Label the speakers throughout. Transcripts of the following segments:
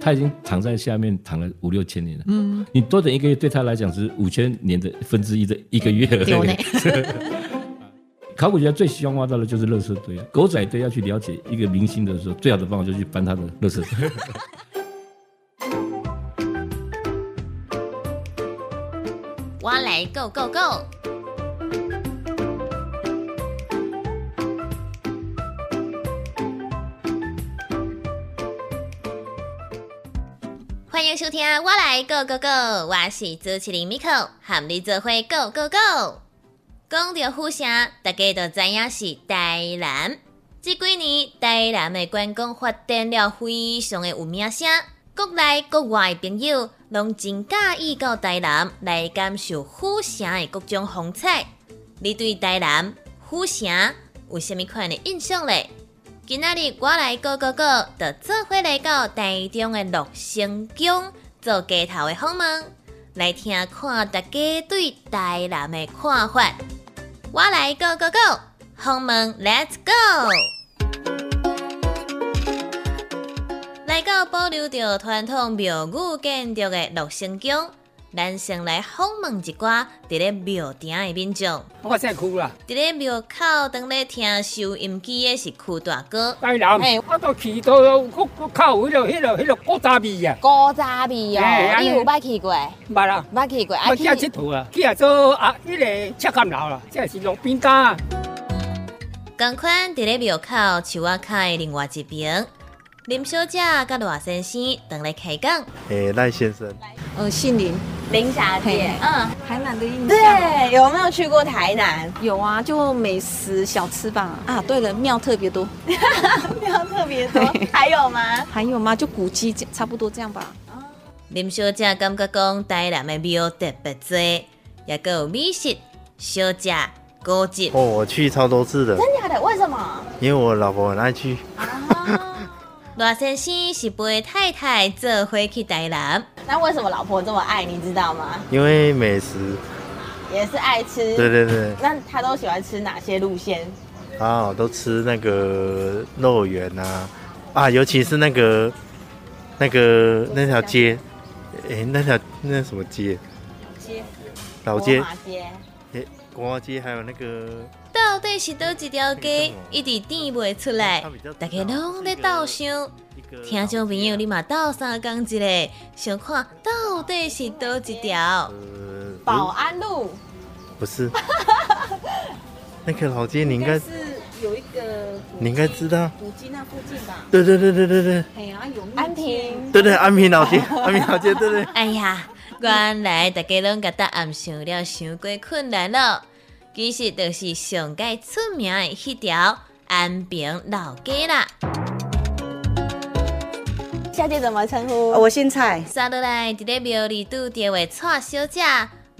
Speaker 1: 他已经躺在下面躺了五六千年了。嗯，你多等一个月，对他来讲是五千年的分之一的一个月而已。考古学家最希望挖到的就是垃圾堆啊！狗仔队要去了解一个明星的时候，最好的方法就去翻他的垃圾堆。
Speaker 2: 挖来 Go Go Go！欢迎收听《我来 Go Go Go》，我是主持人 Miko，和你做伙 Go Go Go。讲到虎城，大家都知影是台南。这几年，台南的观光发展了非常的有名声，国内国外的朋友拢真介意到台南来感受虎城的各种风采。你对台南虎城有虾米款的印象嘞？今仔日我来个个个，就做回来到台中的乐成宫做街头的访问，来听看大家对台南的看法。我来个个个，访问 Let's go！来到保留着传统庙宇建筑的乐成宫。咱先来访问一寡伫咧庙埕的民众。
Speaker 3: 我先哭啦！
Speaker 2: 伫咧庙口等咧听收音机的是酷大哥。
Speaker 3: 台南，我都去到我我靠迄落迄落迄落古早味啊！
Speaker 2: 古早味哦，你有捌去过？
Speaker 3: 捌啦，
Speaker 2: 捌去过。
Speaker 3: 我去佚佗啊，去啊做啊，迄个赤坎楼啦，这是路边摊。
Speaker 2: 同款伫咧庙口树仔开另外一边。林小姐甲罗先生等来开讲。
Speaker 4: 诶，赖先生，
Speaker 5: 呃，姓林，
Speaker 2: 林小姐。
Speaker 5: 嗯，台南的印象。
Speaker 2: 对，有没有去过台南？
Speaker 5: 有啊，就美食小吃吧。啊，对了，庙特别多。
Speaker 2: 庙特别多，还有吗？
Speaker 5: 还有吗？就古迹，差不多这样吧。
Speaker 2: 林小姐感觉讲台南的庙特别多，也够美食、小吃、古迹。
Speaker 4: 哦，我去超多次的。
Speaker 2: 真的的？为什么？
Speaker 4: 因为我老婆很爱去。
Speaker 2: 罗先生是陪太太这回去台南，那为什么老婆这么爱你知道吗？
Speaker 4: 因为美食
Speaker 2: 也是爱吃，
Speaker 4: 对对对。
Speaker 2: 那他都喜欢吃哪些路线？
Speaker 4: 啊，都吃那个肉圆啊，啊，尤其是那个那个那条街，哎，那条那什么街？
Speaker 2: 街
Speaker 4: 老街。
Speaker 2: 街。
Speaker 4: 哎，国华街还有那个。
Speaker 2: 到底是倒一条街，一直点不出来，大家拢在倒想。听众朋友，你嘛倒三讲一个，想看到底是倒一条？保安路？
Speaker 4: 不是。那个老街，你应该
Speaker 5: 是有一个，
Speaker 4: 你应该知道。
Speaker 5: 古迹那附近吧？
Speaker 4: 对对对对对对。
Speaker 5: 哎呀，有
Speaker 2: 安平。
Speaker 4: 对对，安平老街，安平老街，对对。
Speaker 2: 哎呀，原来大家拢甲答案想了，想过困难了。其实就是上界出名的迄条安平老街啦。小姐怎么称呼？
Speaker 6: 我姓蔡。
Speaker 2: 三落来伫个庙里拄着的蔡小姐。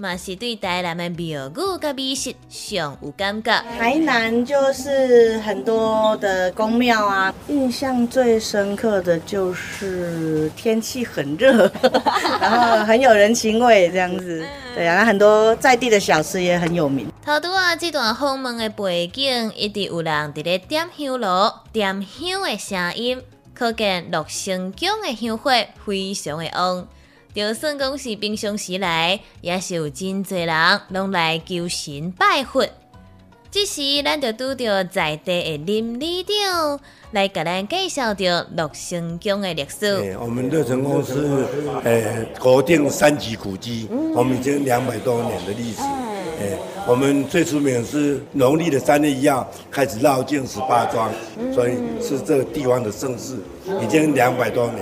Speaker 2: 嘛是对台南的庙宇跟美食上有感觉。
Speaker 6: 台南就是很多的宫庙啊，印象最深刻的就是天气很热，然后很有人情味这样子。对啊，很多在地的小吃也很有名。
Speaker 2: 头拄啊，这段访问的背景一直有人伫咧点香炉、点香的声音，可见乐成宫的香火非常的旺。就算讲是平常时来，也是有真侪人拢来求神拜佛。这时，咱就拄着在地的林里长来给咱介绍着乐成宫的历史。
Speaker 7: 我们乐成宫是诶国定三级古迹，我们已经两百多年的历史。诶，我们最出名是农历的三月一号开始绕境十八庄，所以是这个地方的盛世，已经两百多年。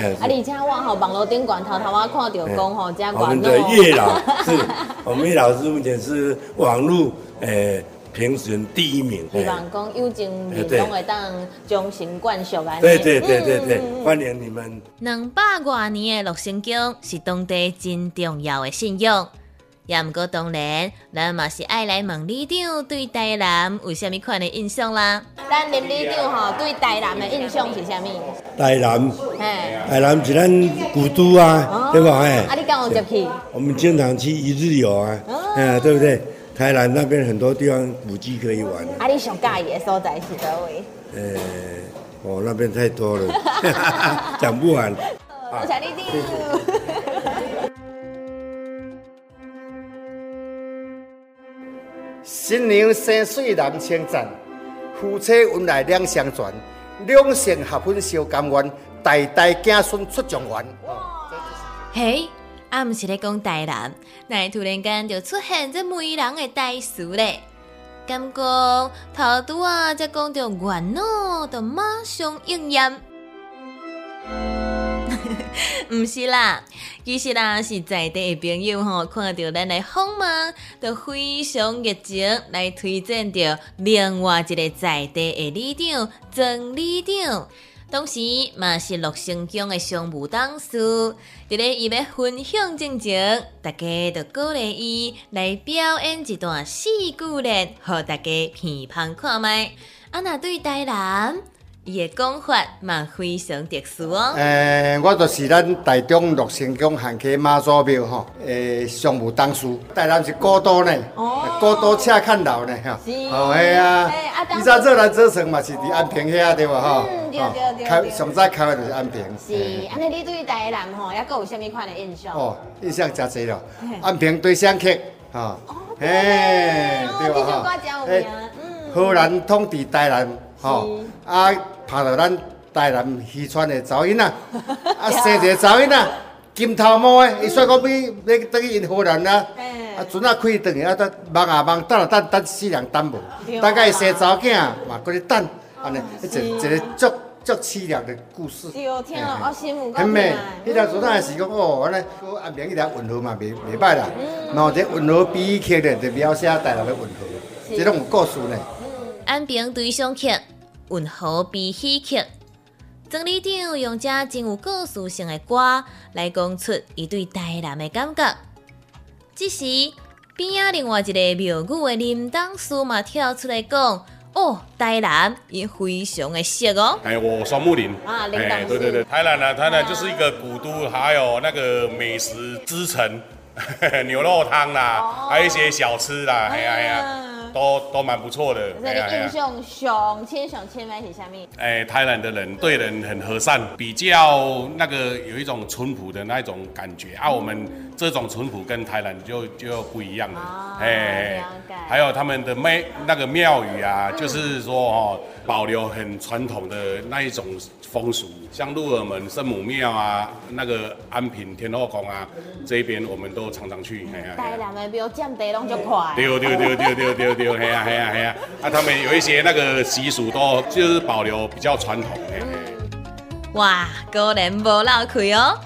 Speaker 2: 是，啊！而且我吼网络顶管头头我看到讲吼，这
Speaker 7: 我们的叶老是，我们叶老师目前是网络诶评选第一名。
Speaker 2: 希望讲有情人拢会当终身冠续安
Speaker 7: 对对对对对，欢迎你们。
Speaker 2: 两百多年的乐成宫是当地真重要的信仰。也毋过当然，咱嘛是爱来问李长对台南有虾米款的印象啦。咱林李长吼对台南的印象是虾米？
Speaker 7: 台南，台南是咱古都啊，对吧？哎，
Speaker 2: 啊，你刚好接去？
Speaker 7: 我们经常去一日游啊，哎，对不对？台南那边很多地方古迹可以玩。
Speaker 2: 啊，你上介意的所在是哪位？
Speaker 7: 呃，哦，那边太多了，讲不完。
Speaker 5: 我想你听。
Speaker 8: 新娘生水男称赞，夫妻恩爱两相传，两性合婚相甘愿，代代子孙出状元。
Speaker 2: 嘿，啊，毋是咧讲台南，那突然间就出现这媒人的代词咧。感觉头拄啊，才讲到愿咯，就马上应验。毋是啦，其实啦是在地的朋友吼，看到咱的访问，都非常热情来推荐着另外一个在地的里长曾里长。同时，嘛是乐成乡的商务董事，伫咧伊要分享之前，大家就鼓励伊来表演一段四句联，互大家评判看卖。啊，那对待人？伊的讲法嘛非常特殊哦。
Speaker 8: 诶，我就是咱台中乐成宫汉溪妈祖庙吼，诶，商务董事。台南是古都呢，古都车看老呢，吼。哦，系啊。以前做咱做成嘛是伫安平遐对无吼？
Speaker 5: 嗯，对对对。
Speaker 8: 开上早开的就是安平。
Speaker 5: 是，安尼你对台南吼，还佫有啥物款的印象？
Speaker 8: 哦，印象真侪咯。安平对上客，吼。嘿，对
Speaker 5: 无吼？诶，
Speaker 8: 荷兰统治台南，吼啊。拍到咱台南西川的查某囡仔，啊生一个查某囡仔，金头毛的，伊说讲要要等去因荷兰啊，啊船啊开转去，啊等忙啊忙，等啊等等四人等无，大概生查某囝嘛，搁咧等，安尼一一个足足凄凉的故事。
Speaker 5: 对，听了我心有
Speaker 8: 很美，迄条船也是讲哦，安尼搁安平迄条运河嘛，袂袂歹啦。然后这运河比曲咧，就描写台南的运河，这种有故事呢。
Speaker 2: 安平对上曲。运河比喜剧，曾里长用这真有故事性的歌来讲出伊对台南的感觉。这时，边仔另外一个庙宇的林董事嘛跳出来讲：“哦，台南也非常的熟哦。”
Speaker 9: 哎，我双木林啊，林董事。对对对，台南呢，台南就是一个古都，还有那个美食之城，牛肉汤啦，还有一些小吃啦，哎呀哎呀。都都蛮不错的。
Speaker 5: 这里印象上千上千万是虾米？
Speaker 9: 哎，台南的人对人很和善，比较那个有一种淳朴的那种感觉啊。我们这种淳朴跟台南就就不一样了。
Speaker 5: 哎，
Speaker 9: 还有他们的庙那个庙宇啊，就是说哦，保留很传统的那一种风俗，像鹿耳门圣母庙啊，那个安平天后宫啊，这边我们都常常去。
Speaker 5: 台南的庙占地拢就快。
Speaker 9: 对对对对对对对。嘿呀嘿呀嘿呀！啊，他们有一些那个习俗都就是保留比较传统。
Speaker 2: 哇，果然无漏亏哦！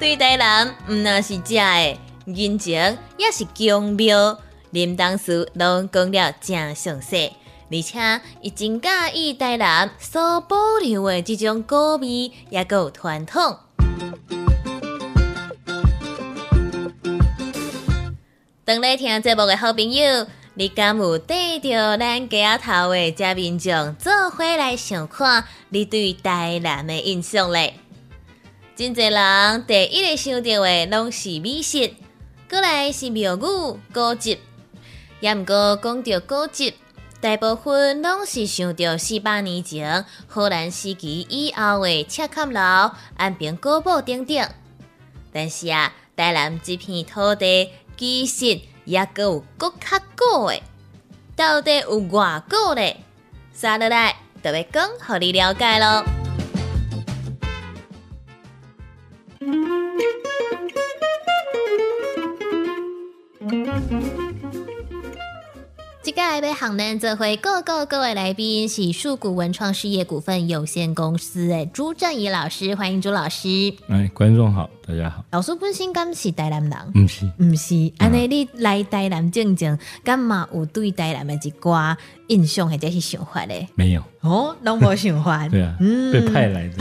Speaker 2: 对台南唔那是假的，人情也是强庙，林当时拢讲了正详细，而且伊真介意台南所保留的这种古味也够传统。当来听节目的好朋友。你敢有带着咱家头的嘉宾众做回来想看你对台南的印象嘞？真侪人第一个想到的拢是美食，过来是庙宇古迹，也毋过讲到古迹，大部分拢是想到四百年前荷兰时期以后的赤坎楼、安平古堡等等。但是啊，台南这片土地其实。也阁有搁较古的，到底有偌古咧？三落来就要讲，互你了解咯。来要行咱做会各个各位来宾是树谷文创事业股份有限公司哎朱正怡老师，欢迎朱老师。
Speaker 1: 哎，观众好。大家好，
Speaker 2: 老师本身敢是台南人？
Speaker 1: 唔是，
Speaker 2: 唔是。安尼你来台南正正，干嘛有对台南的一寡印象或者是想法咧？
Speaker 1: 没有
Speaker 2: 哦，拢无想法。
Speaker 1: 对啊，嗯被派来的。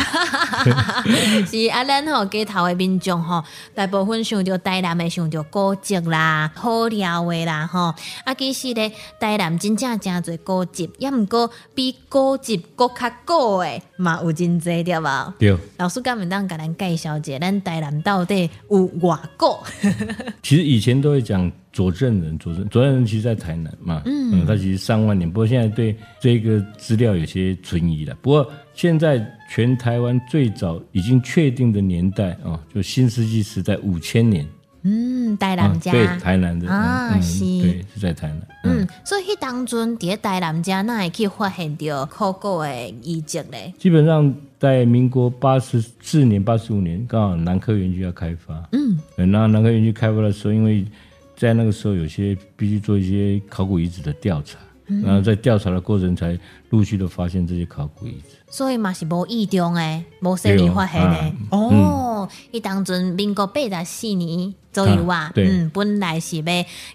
Speaker 2: 是啊，咱吼街头的民众吼，大部分想着台南的想着古迹啦、好料的啦吼。啊，其实咧，台南真正真侪古迹，也毋过比古迹搁较古的嘛有真侪对无？
Speaker 1: 对。
Speaker 2: 老师敢毋当甲咱介绍者，咱台南。到底有外国？
Speaker 1: 其实以前都会讲左正人，左正左正人其实在台南嘛，嗯，他其实上万年，不过现在对这个资料有些存疑了。不过现在全台湾最早已经确定的年代啊，就新世纪时代五千年。
Speaker 10: 嗯，台南家
Speaker 1: 对台南的
Speaker 10: 啊，是，
Speaker 1: 对，是在台南。
Speaker 10: 嗯，所以迄当中伫台南家那会去发现到考古的遗迹咧。
Speaker 1: 基本上在民国八十四年、八十五年，刚好南科园区要开发。嗯，那南科园区开发的时候，因为在那个时候有些必须做一些考古遗址的调查。然后在调查的过程，才陆续的发现这些考古遗址。
Speaker 10: 所以嘛是无意中诶，无生理发现诶。哦，伊当阵民国八十四年左右啊，嗯，本来是要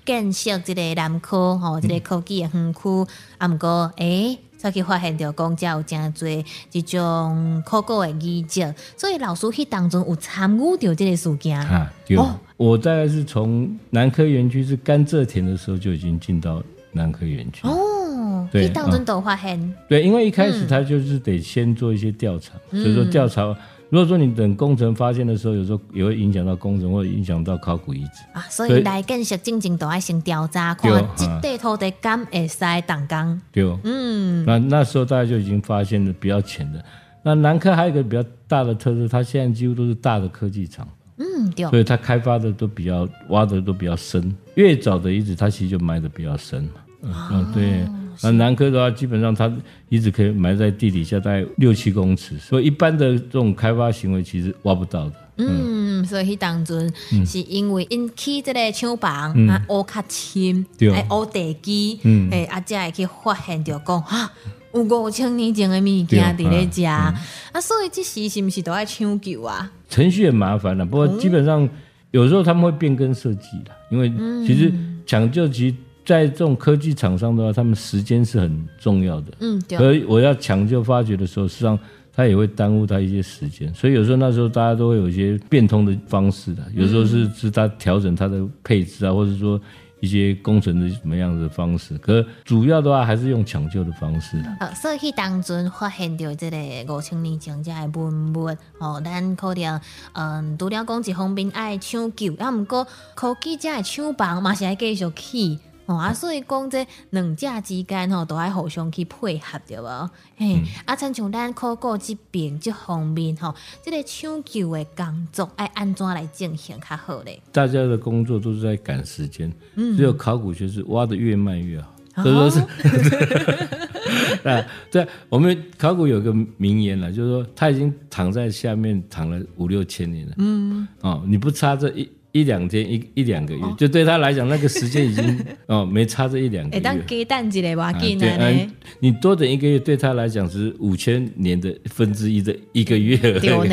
Speaker 10: 建设这个南科吼，这个科技的园区，啊，毋过诶，才去发现着讲遮有真侪即种考古的遗迹。所以老师去当中有参与着这个事件。
Speaker 1: 啊，有。我大概是从南科园区是甘蔗田的时候就已经进到。南科园区。
Speaker 10: 哦，对，当真都花很
Speaker 1: 对，因为一开始他就是得先做一些调查，所以说调查，如果说你等工程发现的时候，有时候也会影响到工程或者影响到考古遗址。
Speaker 10: 啊，所以来建设进程都要先调查，看这地土地敢会使动工。
Speaker 1: 对，嗯，那那时候大家就已经发现了比较浅的。那南科还有一个比较大的特色，它现在几乎都是大的科技厂。嗯，对，所以它开发的都比较挖的都比较深，越早的遗址它其实就埋的比较深嘛。嗯，对。那南科的话，基本上它遗址可以埋在地底下大概六七公尺，所以一般的这种开发行为其实挖不到的。
Speaker 10: 嗯，所以当中是因为因起这个厂房啊挖较深，哎挖地基，哎啊才会去发现到讲啊。有五千年前的物件伫咧食，啊，所以这时是不是都要抢救啊？
Speaker 1: 程序很麻烦的，不过基本上有时候他们会变更设计的，因为其实抢救其实在这种科技厂商的话，他们时间是很重要的。嗯，对。所以我要抢救发掘的时候，实际上他也会耽误他一些时间，所以有时候那时候大家都会有一些变通的方式的，有时候是是他调整他的配置啊，或者说。一些工程的什么样的方式，可主要的话还是用抢救的方式。
Speaker 10: 呃，所以当中发现到这个五千年前这的文物，哦，咱可能嗯，除了讲一方面爱抢救，啊，毋过科技这的厂房嘛是爱继续起。啊，所以讲这两者之间吼，都爱互相去配合，对无？嘿，啊，亲像咱考古这边这方面吼，这个抢救的工作爱安怎来进行较好咧？
Speaker 1: 大家的工作都是在赶时间，只有考古学是挖的越慢越好，所以说是。啊，对，我们考古有个名言了，就是说他已经躺在下面躺了五六千年了，嗯，哦，你不差这一。一两天，一一两个月，就对他来讲，那个时间已经 哦，没差这一两个月。
Speaker 10: 当鸡蛋之类吧，鸡蛋
Speaker 1: 你多等一个月，对他来讲是五千年的分之一的一个月而已。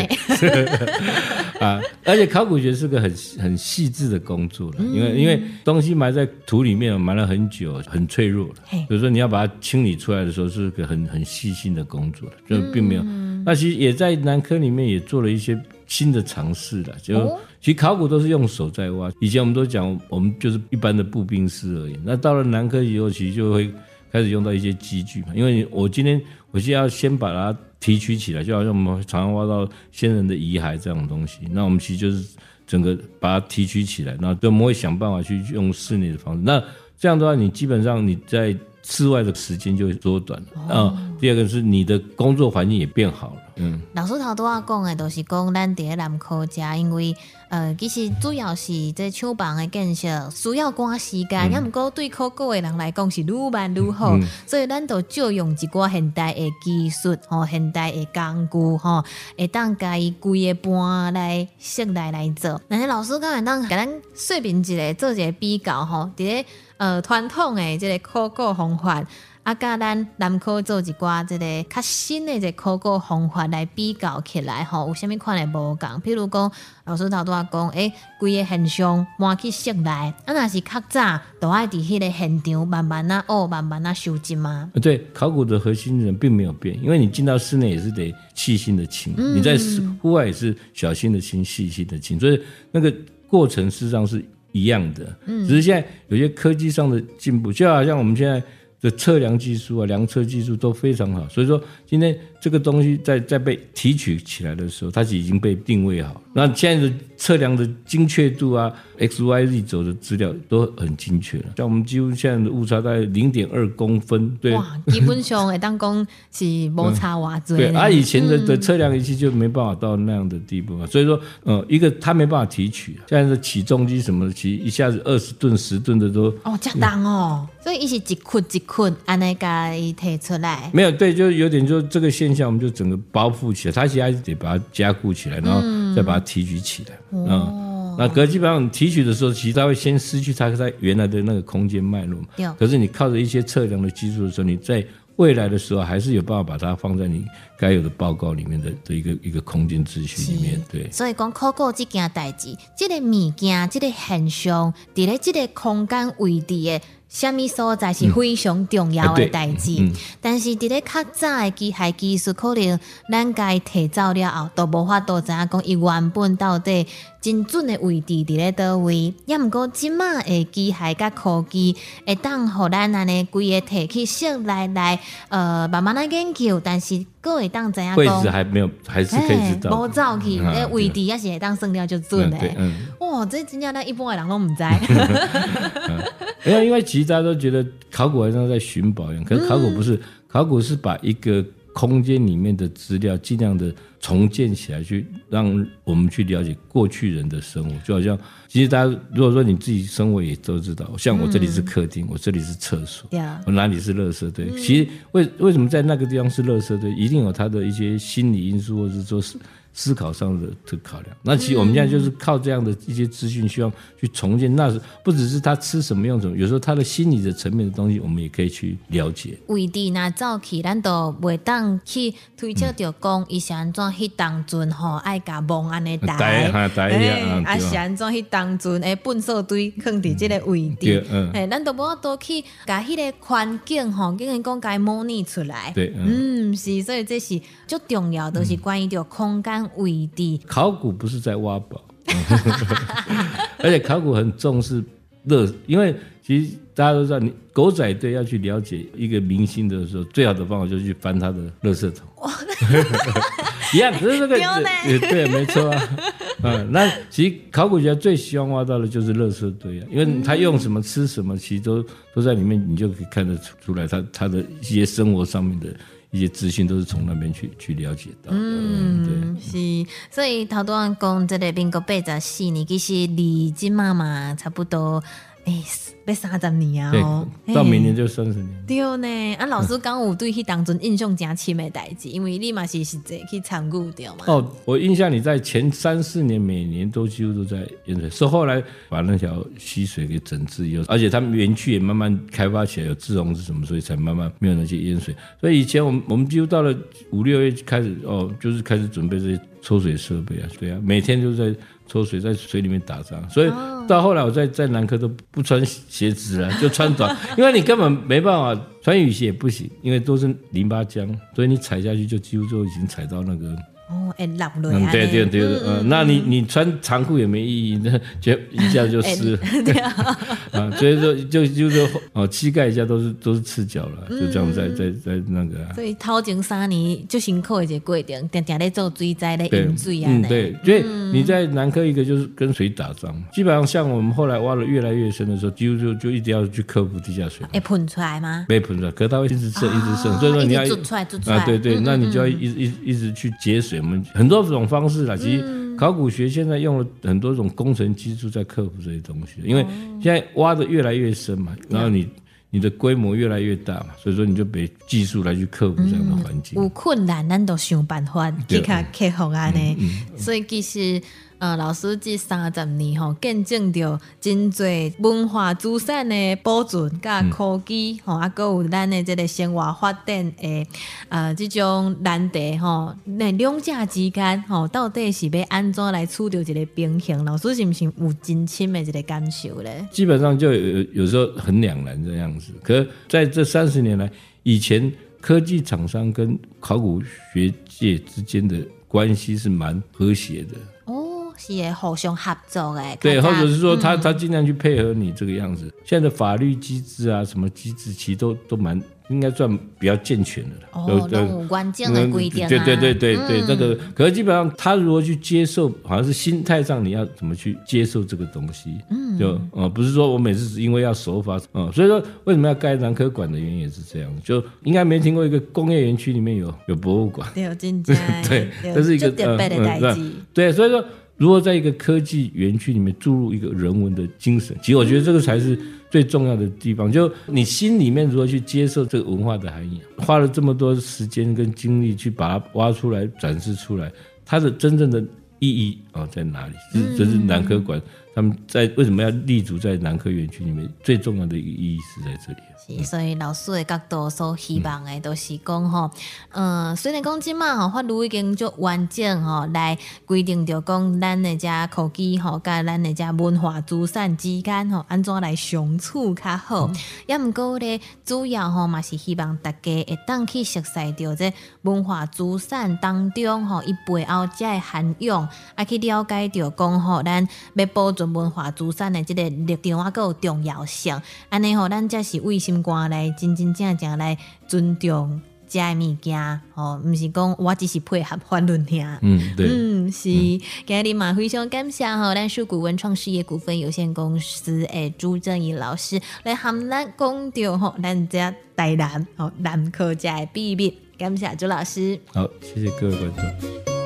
Speaker 1: 啊，而且考古学是个很很细致的工作了，因为因为东西埋在土里面埋了很久，很脆弱了。比如说你要把它清理出来的时候，是个很很细心的工作了，就并没有。那其实也在南科里面也做了一些新的尝试了，就。其实考古都是用手在挖，以前我们都讲我们就是一般的步兵师而已。那到了南科以后，其实就会开始用到一些机具嘛。因为我今天我现在要先把它提取起来，就好像我们常常挖到先人的遗骸这种东西。那我们其实就是整个把它提取起来，那我们会想办法去用室内的方式。那这样的话，你基本上你在 室外的时间就会缩短啊。第二个是你的工作环境也变好了。
Speaker 10: 嗯，老师头拄啊讲的都是讲咱伫咧南科家，因为呃，其实主要是这厂房的建设需要赶时间，也毋过对考古的人来讲是愈慢愈好，所以咱都借用一寡现代的技术吼，现代的工具吼，会当家己规个搬来室内来做。那老师刚才当甲咱说明一下做一个比较吼，伫咧呃传统的这个考古方法。啊，甲咱南科做一寡即个较新的这考古方法来比较起来吼，有虾米款的无共？譬如讲，老师头拄啊讲，诶，规个现象搬去室内，啊，若是较早，都爱伫迄个现场慢慢啊学，慢慢啊修正吗？
Speaker 1: 对，考古的核心人并没有变，因为你进到室内也是得细心的清，你在户外也是小心的清，细心的清，所以那个过程事实上是一样的。嗯，只是现在有些科技上的进步，就好像我们现在。的测量技术啊，量测技术都非常好，所以说今天这个东西在在被提取起来的时候，它已经被定位好。那现在的测量的精确度啊，x y z 轴的资料都很精确了。像我们几乎现在的误差在零点二公分，对。
Speaker 10: 哇，基本上会当讲是摩擦瓦子。
Speaker 1: 对，而 以前的的测量仪器就没办法到那样的地步嘛。所以说，呃，一个它没办法提取。现在的起重机什么的，起一下子二十吨、十吨的都
Speaker 10: 哦，这样哦。所以一是一捆一捆按那个提出来。
Speaker 1: 没有，对，就有点就这个现象，我们就整个包覆起来，它其实得把它加固起来，然后再把它提取起来。嗯，那可基本上提取的时候，其实它会先失去它在原来的那个空间脉络。可是你靠着一些测量的技术的时候，你在未来的时候还是有办法把它放在你该有的报告里面的的一个一个空间秩序里面。对。
Speaker 10: 所以讲考古这件代志，这个物件，这个现象，伫咧这个空间位置的。虾米所在是非常重要的代志，但是伫咧较早的机械技术，可能咱家提早了后，都无法度知影讲伊原本到底真准的位置伫咧倒位。也毋过即马的机械甲科技会当互咱安尼规个提起色来来，呃，慢慢来研究，但是各会当知影
Speaker 1: 位置还没有，还是可以知道。
Speaker 10: 无走去，诶，位置也是会当算了就准的。哇，这真正咱一般的人拢毋知。
Speaker 1: 没有，因为其实大家都觉得考古好像在寻宝一样，可是考古不是，考古是把一个空间里面的资料尽量的重建起来，去让我们去了解过去人的生活。就好像，其实大家如果说你自己生活也都知道，像我这里是客厅，我这里是厕所，我哪里是垃圾堆？其实为为什么在那个地方是垃圾堆，一定有它的一些心理因素，或者说是。思考上的这个考量，那其实我们现在就是靠这样的一些资讯，希望去重建。那是不只是他吃什么用什么，有时候他的心理的层面的东西，我们也可以去了解。
Speaker 10: 位置那早期，咱都袂当去推测着讲，伊是安怎迄当阵吼爱甲梦安尼
Speaker 1: 带，哎，
Speaker 10: 啊是安怎迄当阵诶，粪扫堆放伫即个位置，哎，咱都无多去甲迄个环境吼，竟然讲该模拟出来。
Speaker 1: 对，
Speaker 10: 嗯，是，所以这是最重要，都是关于着空间。位地
Speaker 1: 考古不是在挖宝，而且考古很重视乐，因为其实大家都知道，你狗仔队要去了解一个明星的时候，最好的方法就是去翻他的垃圾桶。一样，只是这个对，没错啊。嗯，那其实考古学家最希望挖到的就是垃圾堆啊，因为他用什么吃什么，其实都都在里面，你就可以看得出出来他他的一些生活上面的。一些资讯都是从那边去去了解到的，嗯，
Speaker 10: 是，所以头多人讲这个民国八十四年，其实离今妈妈差不多。哎，要三十年啊！哦，
Speaker 1: 到明年就三十年。
Speaker 10: 对呢，啊，老师讲有对迄当中印象真深的代志，因为你嘛是实际去参与掉嘛。
Speaker 1: 哦，我印象你在前三四年每年都几乎都在淹水，是后来把那条溪水给整治以后，而且他们园区也慢慢开发起来，有自融是什么，所以才慢慢没有那些淹水。所以以前我们我们几乎到了五六月开始哦，就是开始准备这些抽水设备啊，对啊，每天就在。抽水在水里面打仗，所以到后来我在在南科都不穿鞋子了，就穿短，因为你根本没办法穿雨鞋也不行，因为都是淋巴浆，所以你踩下去就几乎就已经踩到那个。
Speaker 10: 嗯，
Speaker 1: 对对对嗯，那你你穿长裤也没意义，那 就一下就湿。对啊，啊，所以说就就是哦，膝盖一下都是都是赤脚了，就这样在在在那个。
Speaker 10: 所以头前三年就辛苦一个过程，定定在做水灾的饮水啊。嗯，
Speaker 1: 对，所以你在南科一个就是跟水打仗，基本上像我们后来挖的越来越深的时候，几乎就就一定要去克服地下水。
Speaker 10: 会喷出来吗？
Speaker 1: 没喷出来，可是它会一直渗，一直渗，所以说你要出来，出来啊，对对，那你就要一一一直去节水。我们很多种方式啦，其实考古学现在用了很多种工程技术在克服这些东西，因为现在挖的越来越深嘛，然后你你的规模越来越大嘛，所以说你就被技术来去克服这样的环境。
Speaker 10: 有困难，咱都想办法去克克服啊呢，所以其实。呃，老师这三十年吼，见证着真侪文化资产的保存，甲科技吼，啊，搁有咱的这个生活发展的呃，这种难题吼，那两者之间吼，到底是要安怎来处理一个平衡？老师是不是有真深的一个感受咧？
Speaker 1: 基本上就有有时候很两难这样子。可在这三十年来，以前科技厂商跟考古学界之间的关系是蛮和谐的。
Speaker 10: 是互相合作诶，
Speaker 1: 对，或者是说他他尽量去配合你这个样子。现在的法律机制啊，什么机制其实都都蛮应该算比较健全的了。
Speaker 10: 哦，都有关键的规定啊。
Speaker 1: 对对对对对，那个可是基本上他如何去接受，好像是心态上你要怎么去接受这个东西。嗯，就呃不是说我每次因为要守法，嗯，所以说为什么要盖南科馆的原因也是这样，就应该没听过一个工业园区里面有有博物馆。
Speaker 10: 对，真的。
Speaker 1: 对，这是一个
Speaker 10: 特别的代际。
Speaker 1: 对，所以说。如何在一个科技园区里面注入一个人文的精神，其实我觉得这个才是最重要的地方。就你心里面如何去接受这个文化的含义，花了这么多时间跟精力去把它挖出来展示出来，它的真正的意义啊在哪里？这是南科馆他们在为什么要立足在南科园区里面？最重要的一个意义是在这里。
Speaker 10: 是所以老师的角度所希望的都是讲吼，嗯，虽然讲即嘛吼法律已经足完整吼来规定着讲咱的遮科技吼，甲咱的遮文化资产之间吼安怎来相处较好，也毋过咧主要吼嘛是希望大家会当去熟悉着这文化资产当中吼伊背后遮的涵养，啊去了解着讲吼咱要保存文化资产的即个立场啊，有重要性，安尼吼咱才是为心。肝来真真正正来尊重这物件，哦，毋是讲我只是配合法律尔。
Speaker 1: 嗯，对，
Speaker 10: 嗯是。今日嘛非常感谢吼，咱树谷文创事业股份有限公司诶朱正义老师来含咱讲着吼，咱遮台南吼南科家诶秘密，感谢朱老师。
Speaker 1: 好，谢谢各位观众。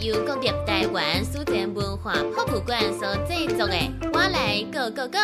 Speaker 2: 由国立台湾书展文化博物馆所制作的《我来 Go Go Go》。